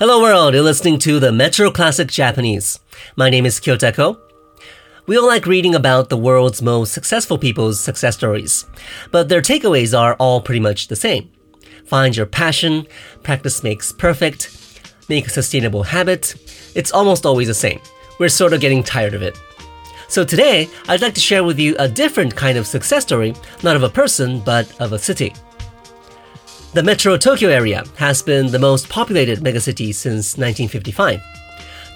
Hello world, you're listening to the Metro Classic Japanese. My name is Kyota Ko. We all like reading about the world's most successful people's success stories, but their takeaways are all pretty much the same. Find your passion, practice makes perfect, make a sustainable habit. It's almost always the same. We're sort of getting tired of it. So today, I'd like to share with you a different kind of success story, not of a person, but of a city. The Metro Tokyo area has been the most populated megacity since 1955.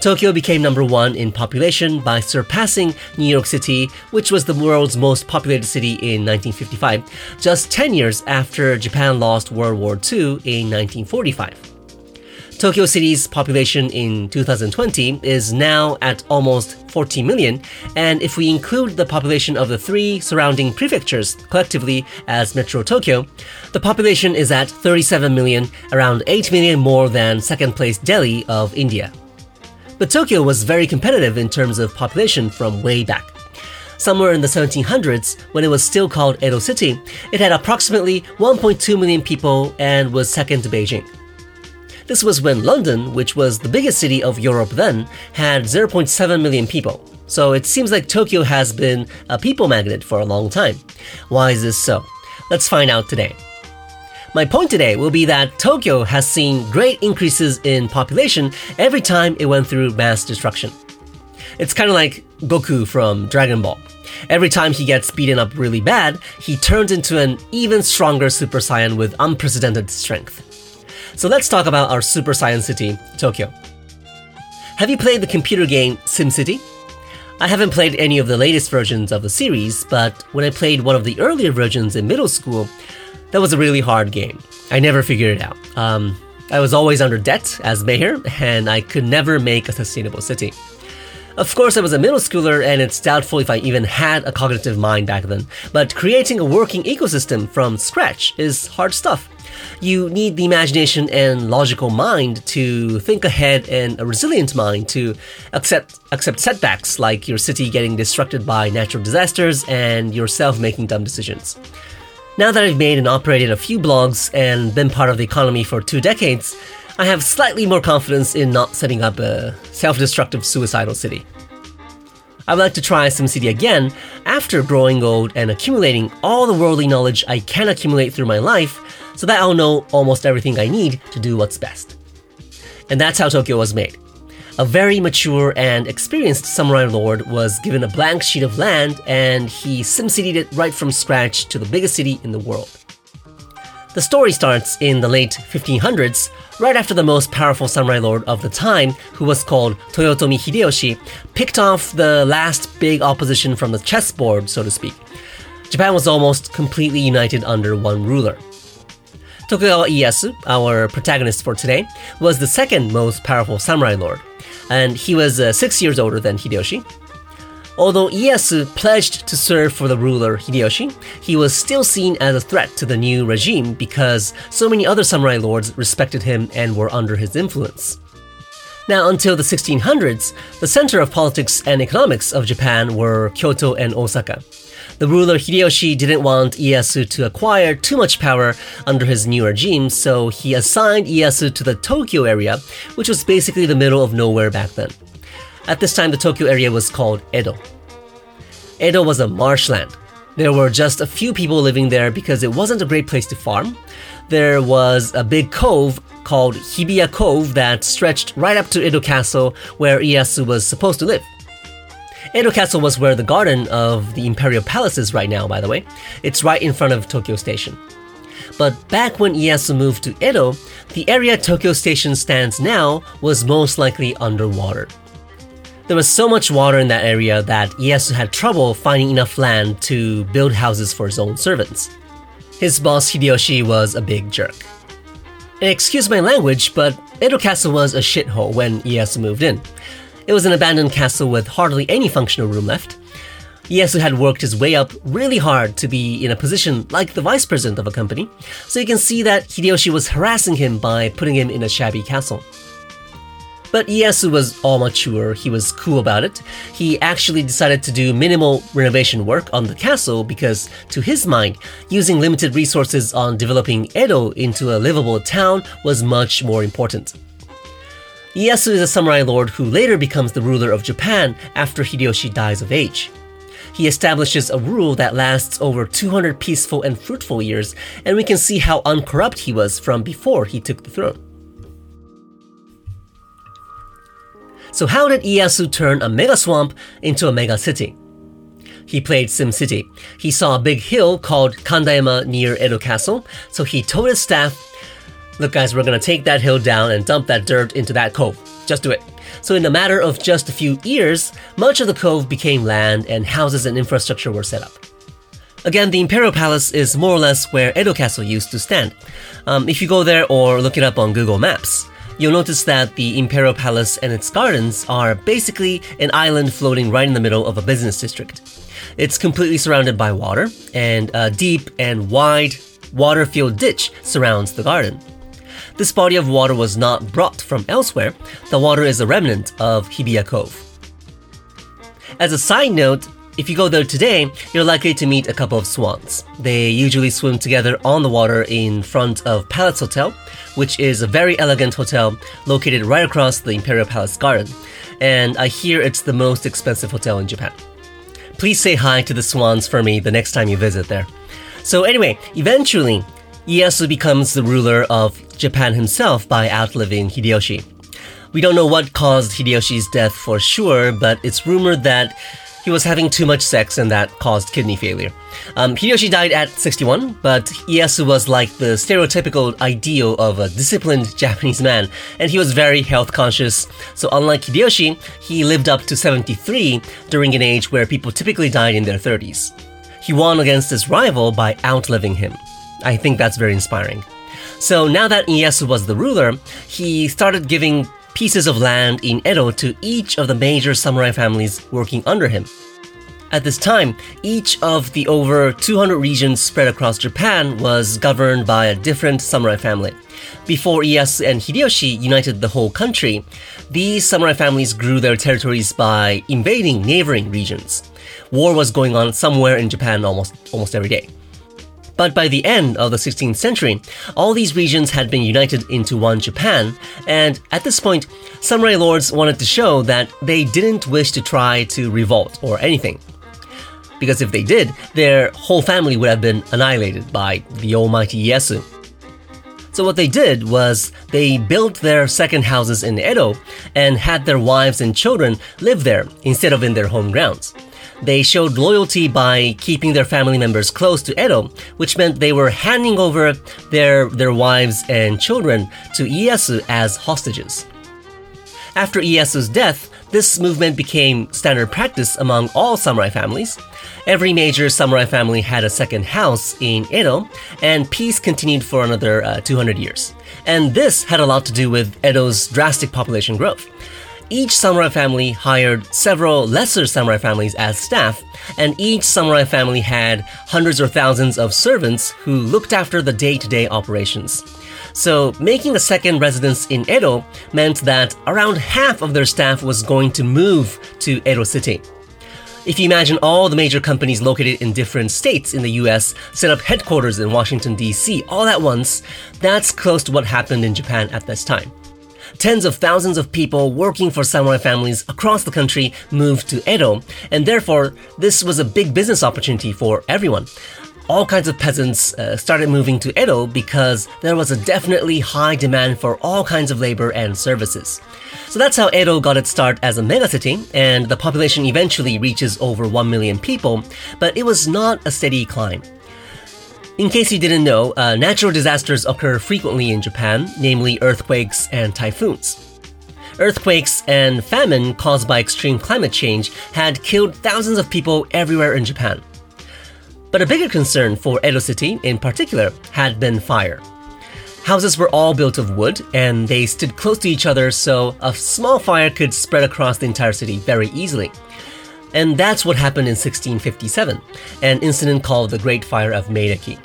Tokyo became number one in population by surpassing New York City, which was the world's most populated city in 1955, just 10 years after Japan lost World War II in 1945. Tokyo City's population in 2020 is now at almost 40 million, and if we include the population of the three surrounding prefectures collectively as Metro Tokyo, the population is at 37 million, around 8 million more than second place Delhi of India. But Tokyo was very competitive in terms of population from way back. Somewhere in the 1700s, when it was still called Edo City, it had approximately 1.2 million people and was second to Beijing. This was when London, which was the biggest city of Europe then, had 0.7 million people. So it seems like Tokyo has been a people magnet for a long time. Why is this so? Let's find out today. My point today will be that Tokyo has seen great increases in population every time it went through mass destruction. It's kind of like Goku from Dragon Ball. Every time he gets beaten up really bad, he turns into an even stronger Super Saiyan with unprecedented strength. So let's talk about our super Saiyan city, Tokyo. Have you played the computer game SimCity? I haven't played any of the latest versions of the series, but when I played one of the earlier versions in middle school, that was a really hard game. I never figured it out. Um, I was always under debt as mayor, and I could never make a sustainable city. Of course, I was a middle schooler, and it's doubtful if I even had a cognitive mind back then, but creating a working ecosystem from scratch is hard stuff you need the imagination and logical mind to think ahead and a resilient mind to accept accept setbacks like your city getting disrupted by natural disasters and yourself making dumb decisions. Now that I've made and operated a few blogs and been part of the economy for two decades, I have slightly more confidence in not setting up a self-destructive suicidal city. I would like to try SimCity again after growing old and accumulating all the worldly knowledge I can accumulate through my life so that I'll know almost everything I need to do what's best. And that's how Tokyo was made. A very mature and experienced samurai lord was given a blank sheet of land and he SimCityed it right from scratch to the biggest city in the world. The story starts in the late 1500s, right after the most powerful samurai lord of the time, who was called Toyotomi Hideyoshi, picked off the last big opposition from the chessboard, so to speak. Japan was almost completely united under one ruler. Tokugawa Ieyasu, our protagonist for today, was the second most powerful samurai lord, and he was uh, six years older than Hideyoshi. Although Ieyasu pledged to serve for the ruler Hideyoshi, he was still seen as a threat to the new regime because so many other samurai lords respected him and were under his influence. Now, until the 1600s, the center of politics and economics of Japan were Kyoto and Osaka. The ruler Hideyoshi didn't want Ieyasu to acquire too much power under his new regime, so he assigned Ieyasu to the Tokyo area, which was basically the middle of nowhere back then. At this time, the Tokyo area was called Edo. Edo was a marshland. There were just a few people living there because it wasn't a great place to farm. There was a big cove called Hibiya Cove that stretched right up to Edo Castle, where Ieyasu was supposed to live. Edo Castle was where the garden of the Imperial Palace is right now, by the way. It's right in front of Tokyo Station. But back when Ieyasu moved to Edo, the area Tokyo Station stands now was most likely underwater. There was so much water in that area that Ieyasu had trouble finding enough land to build houses for his own servants. His boss Hideyoshi was a big jerk. And excuse my language, but Edo Castle was a shithole when Ieyasu moved in. It was an abandoned castle with hardly any functional room left. Ieyasu had worked his way up really hard to be in a position like the vice president of a company, so you can see that Hideyoshi was harassing him by putting him in a shabby castle. But Ieyasu was all mature, he was cool about it. He actually decided to do minimal renovation work on the castle because, to his mind, using limited resources on developing Edo into a livable town was much more important. Ieyasu is a samurai lord who later becomes the ruler of Japan after Hideyoshi dies of age. He establishes a rule that lasts over 200 peaceful and fruitful years, and we can see how uncorrupt he was from before he took the throne. So, how did Ieyasu turn a mega swamp into a mega city? He played SimCity. He saw a big hill called Kandayama near Edo Castle, so he told his staff, Look, guys, we're gonna take that hill down and dump that dirt into that cove. Just do it. So, in a matter of just a few years, much of the cove became land and houses and infrastructure were set up. Again, the Imperial Palace is more or less where Edo Castle used to stand. Um, if you go there or look it up on Google Maps, you'll notice that the Imperial Palace and its gardens are basically an island floating right in the middle of a business district. It's completely surrounded by water, and a deep and wide water filled ditch surrounds the garden. This body of water was not brought from elsewhere, the water is a remnant of Hibiya Cove. As a side note, if you go there today, you're likely to meet a couple of swans. They usually swim together on the water in front of Palace Hotel, which is a very elegant hotel located right across the Imperial Palace garden. And I hear it's the most expensive hotel in Japan. Please say hi to the swans for me the next time you visit there. So, anyway, eventually, Ieyasu becomes the ruler of Japan himself by outliving Hideyoshi. We don't know what caused Hideyoshi's death for sure, but it's rumored that he was having too much sex and that caused kidney failure. Um, Hideyoshi died at 61, but Ieyasu was like the stereotypical ideal of a disciplined Japanese man, and he was very health conscious. So, unlike Hideyoshi, he lived up to 73 during an age where people typically died in their 30s. He won against his rival by outliving him. I think that's very inspiring. So now that Ieyasu was the ruler, he started giving pieces of land in Edo to each of the major samurai families working under him. At this time, each of the over 200 regions spread across Japan was governed by a different samurai family. Before Ieyasu and Hideyoshi united the whole country, these samurai families grew their territories by invading neighboring regions. War was going on somewhere in Japan almost almost every day. But by the end of the 16th century, all these regions had been united into one Japan, and at this point, samurai lords wanted to show that they didn't wish to try to revolt or anything. Because if they did, their whole family would have been annihilated by the almighty Ieyasu. So what they did was they built their second houses in Edo and had their wives and children live there instead of in their home grounds. They showed loyalty by keeping their family members close to Edo, which meant they were handing over their, their wives and children to Ieyasu as hostages. After Ieyasu's death, this movement became standard practice among all samurai families. Every major samurai family had a second house in Edo, and peace continued for another uh, 200 years. And this had a lot to do with Edo's drastic population growth each samurai family hired several lesser samurai families as staff, and each samurai family had hundreds or thousands of servants who looked after the day to day operations. So, making a second residence in Edo meant that around half of their staff was going to move to Edo City. If you imagine all the major companies located in different states in the US set up headquarters in Washington, D.C. all at once, that's close to what happened in Japan at this time tens of thousands of people working for samurai families across the country moved to Edo, and therefore, this was a big business opportunity for everyone. All kinds of peasants uh, started moving to Edo because there was a definitely high demand for all kinds of labor and services. So that's how Edo got its start as a megacity, and the population eventually reaches over 1 million people, but it was not a steady climb. In case you didn't know, uh, natural disasters occur frequently in Japan, namely earthquakes and typhoons. Earthquakes and famine caused by extreme climate change had killed thousands of people everywhere in Japan. But a bigger concern for Edo City, in particular, had been fire. Houses were all built of wood, and they stood close to each other, so a small fire could spread across the entire city very easily. And that's what happened in 1657, an incident called the Great Fire of Meireki.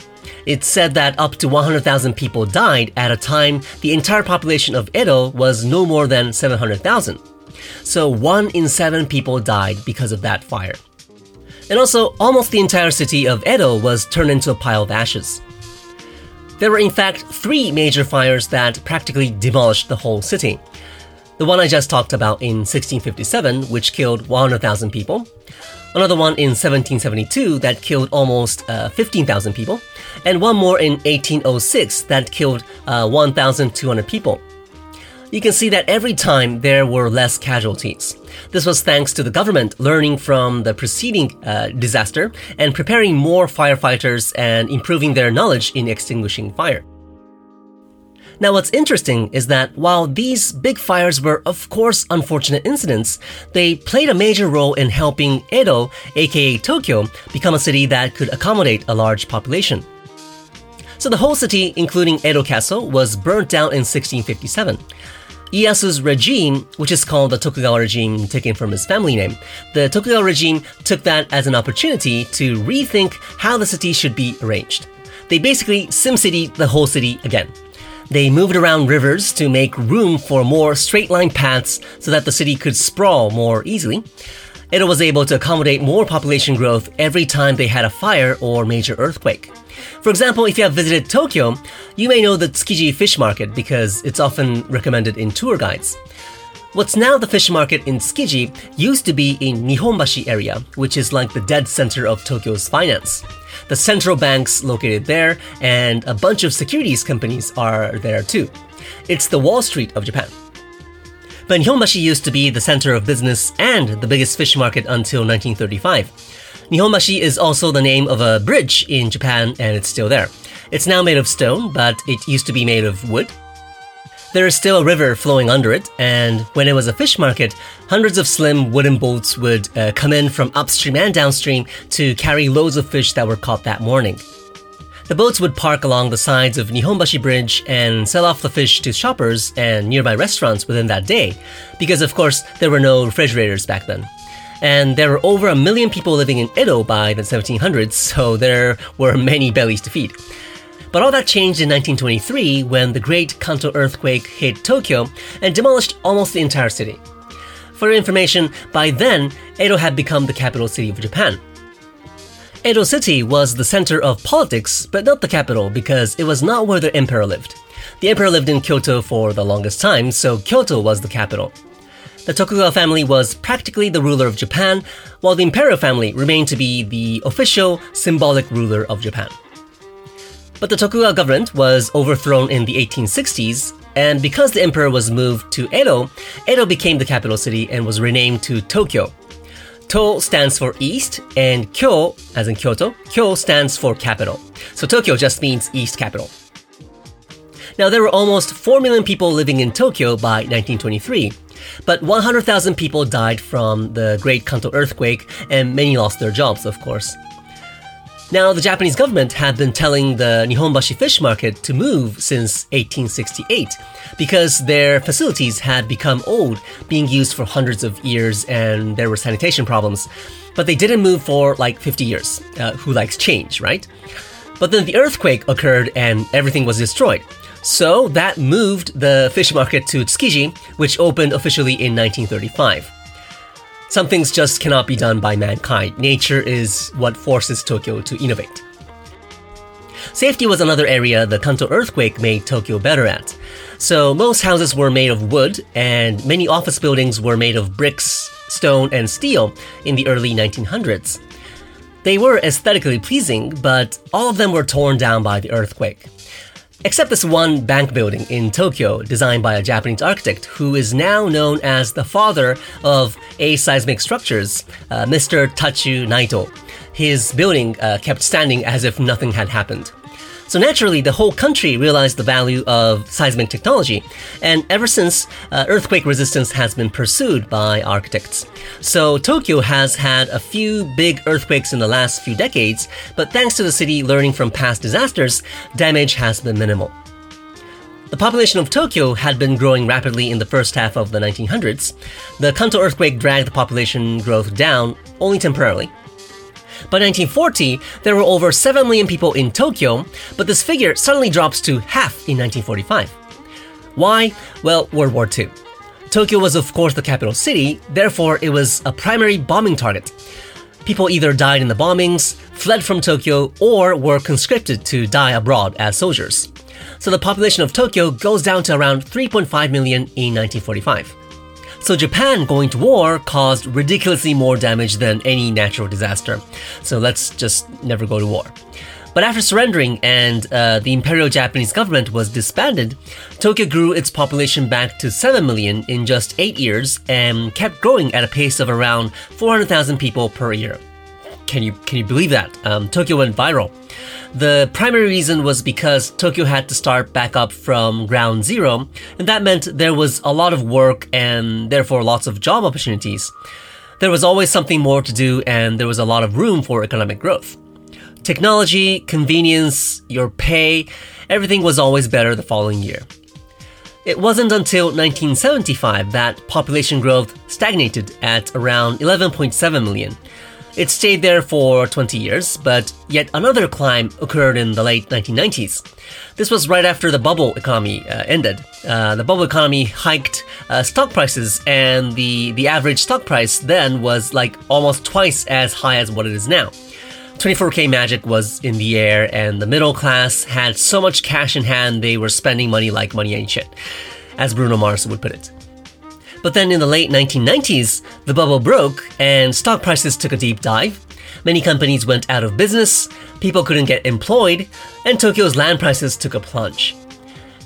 It's said that up to 100,000 people died at a time the entire population of Edo was no more than 700,000. So one in seven people died because of that fire. And also, almost the entire city of Edo was turned into a pile of ashes. There were in fact three major fires that practically demolished the whole city. The one I just talked about in 1657, which killed 100,000 people. Another one in 1772 that killed almost uh, 15,000 people. And one more in 1806 that killed uh, 1,200 people. You can see that every time there were less casualties. This was thanks to the government learning from the preceding uh, disaster and preparing more firefighters and improving their knowledge in extinguishing fire. Now, what's interesting is that while these big fires were, of course, unfortunate incidents, they played a major role in helping Edo, aka Tokyo, become a city that could accommodate a large population. So the whole city, including Edo Castle, was burnt down in 1657. Ieyasu's regime, which is called the Tokugawa regime, taken from his family name, the Tokugawa regime took that as an opportunity to rethink how the city should be arranged. They basically SimCity the whole city again. They moved around rivers to make room for more straight line paths so that the city could sprawl more easily. It was able to accommodate more population growth every time they had a fire or major earthquake. For example, if you have visited Tokyo, you may know the Tsukiji fish market because it's often recommended in tour guides. What's now the fish market in Tsukiji used to be in Nihonbashi area, which is like the dead center of Tokyo's finance. The central banks located there, and a bunch of securities companies are there too. It's the Wall Street of Japan. But Nihonbashi used to be the center of business and the biggest fish market until 1935. Nihonbashi is also the name of a bridge in Japan, and it's still there. It's now made of stone, but it used to be made of wood. There is still a river flowing under it, and when it was a fish market, hundreds of slim wooden boats would uh, come in from upstream and downstream to carry loads of fish that were caught that morning. The boats would park along the sides of Nihonbashi Bridge and sell off the fish to shoppers and nearby restaurants within that day, because of course there were no refrigerators back then. And there were over a million people living in Edo by the 1700s, so there were many bellies to feed. But all that changed in 1923 when the Great Kanto earthquake hit Tokyo and demolished almost the entire city. For information, by then, Edo had become the capital city of Japan. Edo City was the center of politics, but not the capital because it was not where the emperor lived. The emperor lived in Kyoto for the longest time, so Kyoto was the capital. The Tokugawa family was practically the ruler of Japan, while the imperial family remained to be the official, symbolic ruler of Japan. But the Tokugawa government was overthrown in the 1860s, and because the emperor was moved to Edo, Edo became the capital city and was renamed to Tokyo. To stands for east, and Kyo, as in Kyoto, Kyo stands for capital. So Tokyo just means east capital. Now, there were almost 4 million people living in Tokyo by 1923, but 100,000 people died from the Great Kanto earthquake, and many lost their jobs, of course. Now, the Japanese government had been telling the Nihonbashi fish market to move since 1868 because their facilities had become old, being used for hundreds of years, and there were sanitation problems. But they didn't move for like 50 years. Uh, who likes change, right? But then the earthquake occurred and everything was destroyed. So that moved the fish market to Tsukiji, which opened officially in 1935. Some things just cannot be done by mankind. Nature is what forces Tokyo to innovate. Safety was another area the Kanto earthquake made Tokyo better at. So, most houses were made of wood, and many office buildings were made of bricks, stone, and steel in the early 1900s. They were aesthetically pleasing, but all of them were torn down by the earthquake. Except this one bank building in Tokyo, designed by a Japanese architect who is now known as the father of aseismic structures, uh, Mr. Tachu Naito. His building uh, kept standing as if nothing had happened. So naturally, the whole country realized the value of seismic technology, and ever since, uh, earthquake resistance has been pursued by architects. So Tokyo has had a few big earthquakes in the last few decades, but thanks to the city learning from past disasters, damage has been minimal. The population of Tokyo had been growing rapidly in the first half of the 1900s. The Kanto earthquake dragged the population growth down only temporarily. By 1940, there were over 7 million people in Tokyo, but this figure suddenly drops to half in 1945. Why? Well, World War II. Tokyo was, of course, the capital city, therefore, it was a primary bombing target. People either died in the bombings, fled from Tokyo, or were conscripted to die abroad as soldiers. So the population of Tokyo goes down to around 3.5 million in 1945. So Japan going to war caused ridiculously more damage than any natural disaster. So let's just never go to war. But after surrendering and uh, the Imperial Japanese government was disbanded, Tokyo grew its population back to 7 million in just 8 years and kept growing at a pace of around 400,000 people per year. Can you, can you believe that? Um, Tokyo went viral. The primary reason was because Tokyo had to start back up from ground zero, and that meant there was a lot of work and therefore lots of job opportunities. There was always something more to do, and there was a lot of room for economic growth. Technology, convenience, your pay, everything was always better the following year. It wasn't until 1975 that population growth stagnated at around 11.7 million. It stayed there for 20 years, but yet another climb occurred in the late 1990s. This was right after the bubble economy uh, ended. Uh, the bubble economy hiked uh, stock prices, and the, the average stock price then was like almost twice as high as what it is now. 24K Magic was in the air, and the middle class had so much cash in hand they were spending money like money ain't shit, as Bruno Mars would put it. But then in the late 1990s, the bubble broke and stock prices took a deep dive. Many companies went out of business, people couldn't get employed, and Tokyo's land prices took a plunge.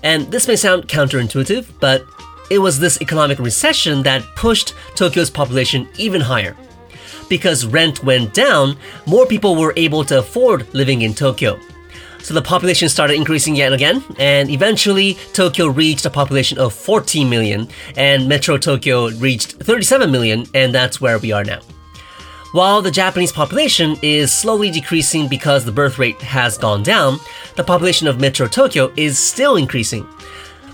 And this may sound counterintuitive, but it was this economic recession that pushed Tokyo's population even higher because rent went down, more people were able to afford living in Tokyo. So the population started increasing yet again, and eventually Tokyo reached a population of 14 million, and Metro Tokyo reached 37 million, and that's where we are now. While the Japanese population is slowly decreasing because the birth rate has gone down, the population of Metro Tokyo is still increasing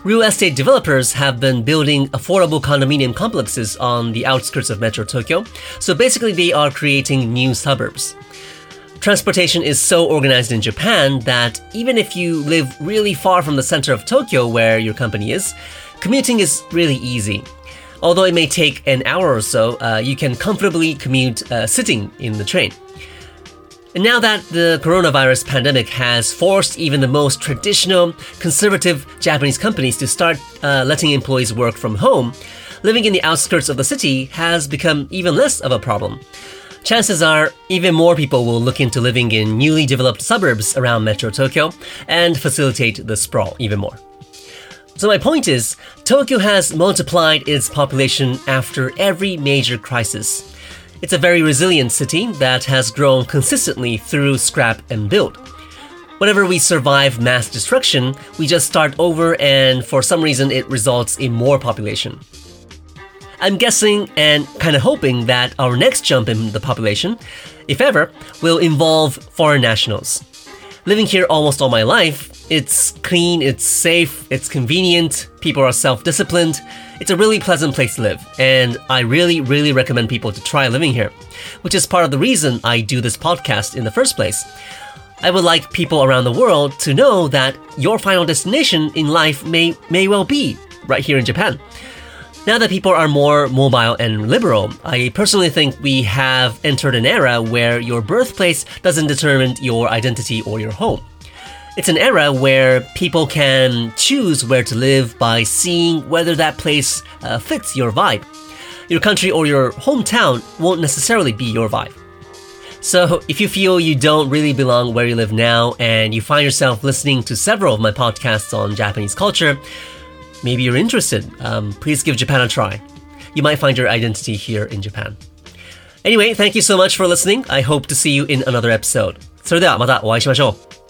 real estate developers have been building affordable condominium complexes on the outskirts of Metro Tokyo. So basically, they are creating new suburbs. Transportation is so organized in Japan that even if you live really far from the center of Tokyo where your company is, commuting is really easy. Although it may take an hour or so, uh, you can comfortably commute uh, sitting in the train. And now that the coronavirus pandemic has forced even the most traditional, conservative Japanese companies to start uh, letting employees work from home, living in the outskirts of the city has become even less of a problem. Chances are even more people will look into living in newly developed suburbs around Metro Tokyo and facilitate the sprawl even more. So, my point is, Tokyo has multiplied its population after every major crisis. It's a very resilient city that has grown consistently through scrap and build. Whenever we survive mass destruction, we just start over, and for some reason, it results in more population. I'm guessing and kind of hoping that our next jump in the population, if ever, will involve foreign nationals. Living here almost all my life, it's clean, it's safe, it's convenient, people are self disciplined. It's a really pleasant place to live, and I really, really recommend people to try living here, which is part of the reason I do this podcast in the first place. I would like people around the world to know that your final destination in life may, may well be right here in Japan. Now that people are more mobile and liberal, I personally think we have entered an era where your birthplace doesn't determine your identity or your home. It's an era where people can choose where to live by seeing whether that place uh, fits your vibe. Your country or your hometown won't necessarily be your vibe. So, if you feel you don't really belong where you live now and you find yourself listening to several of my podcasts on Japanese culture, maybe you're interested. Um, please give Japan a try. You might find your identity here in Japan. Anyway, thank you so much for listening. I hope to see you in another episode. それではまたお会いしましょう。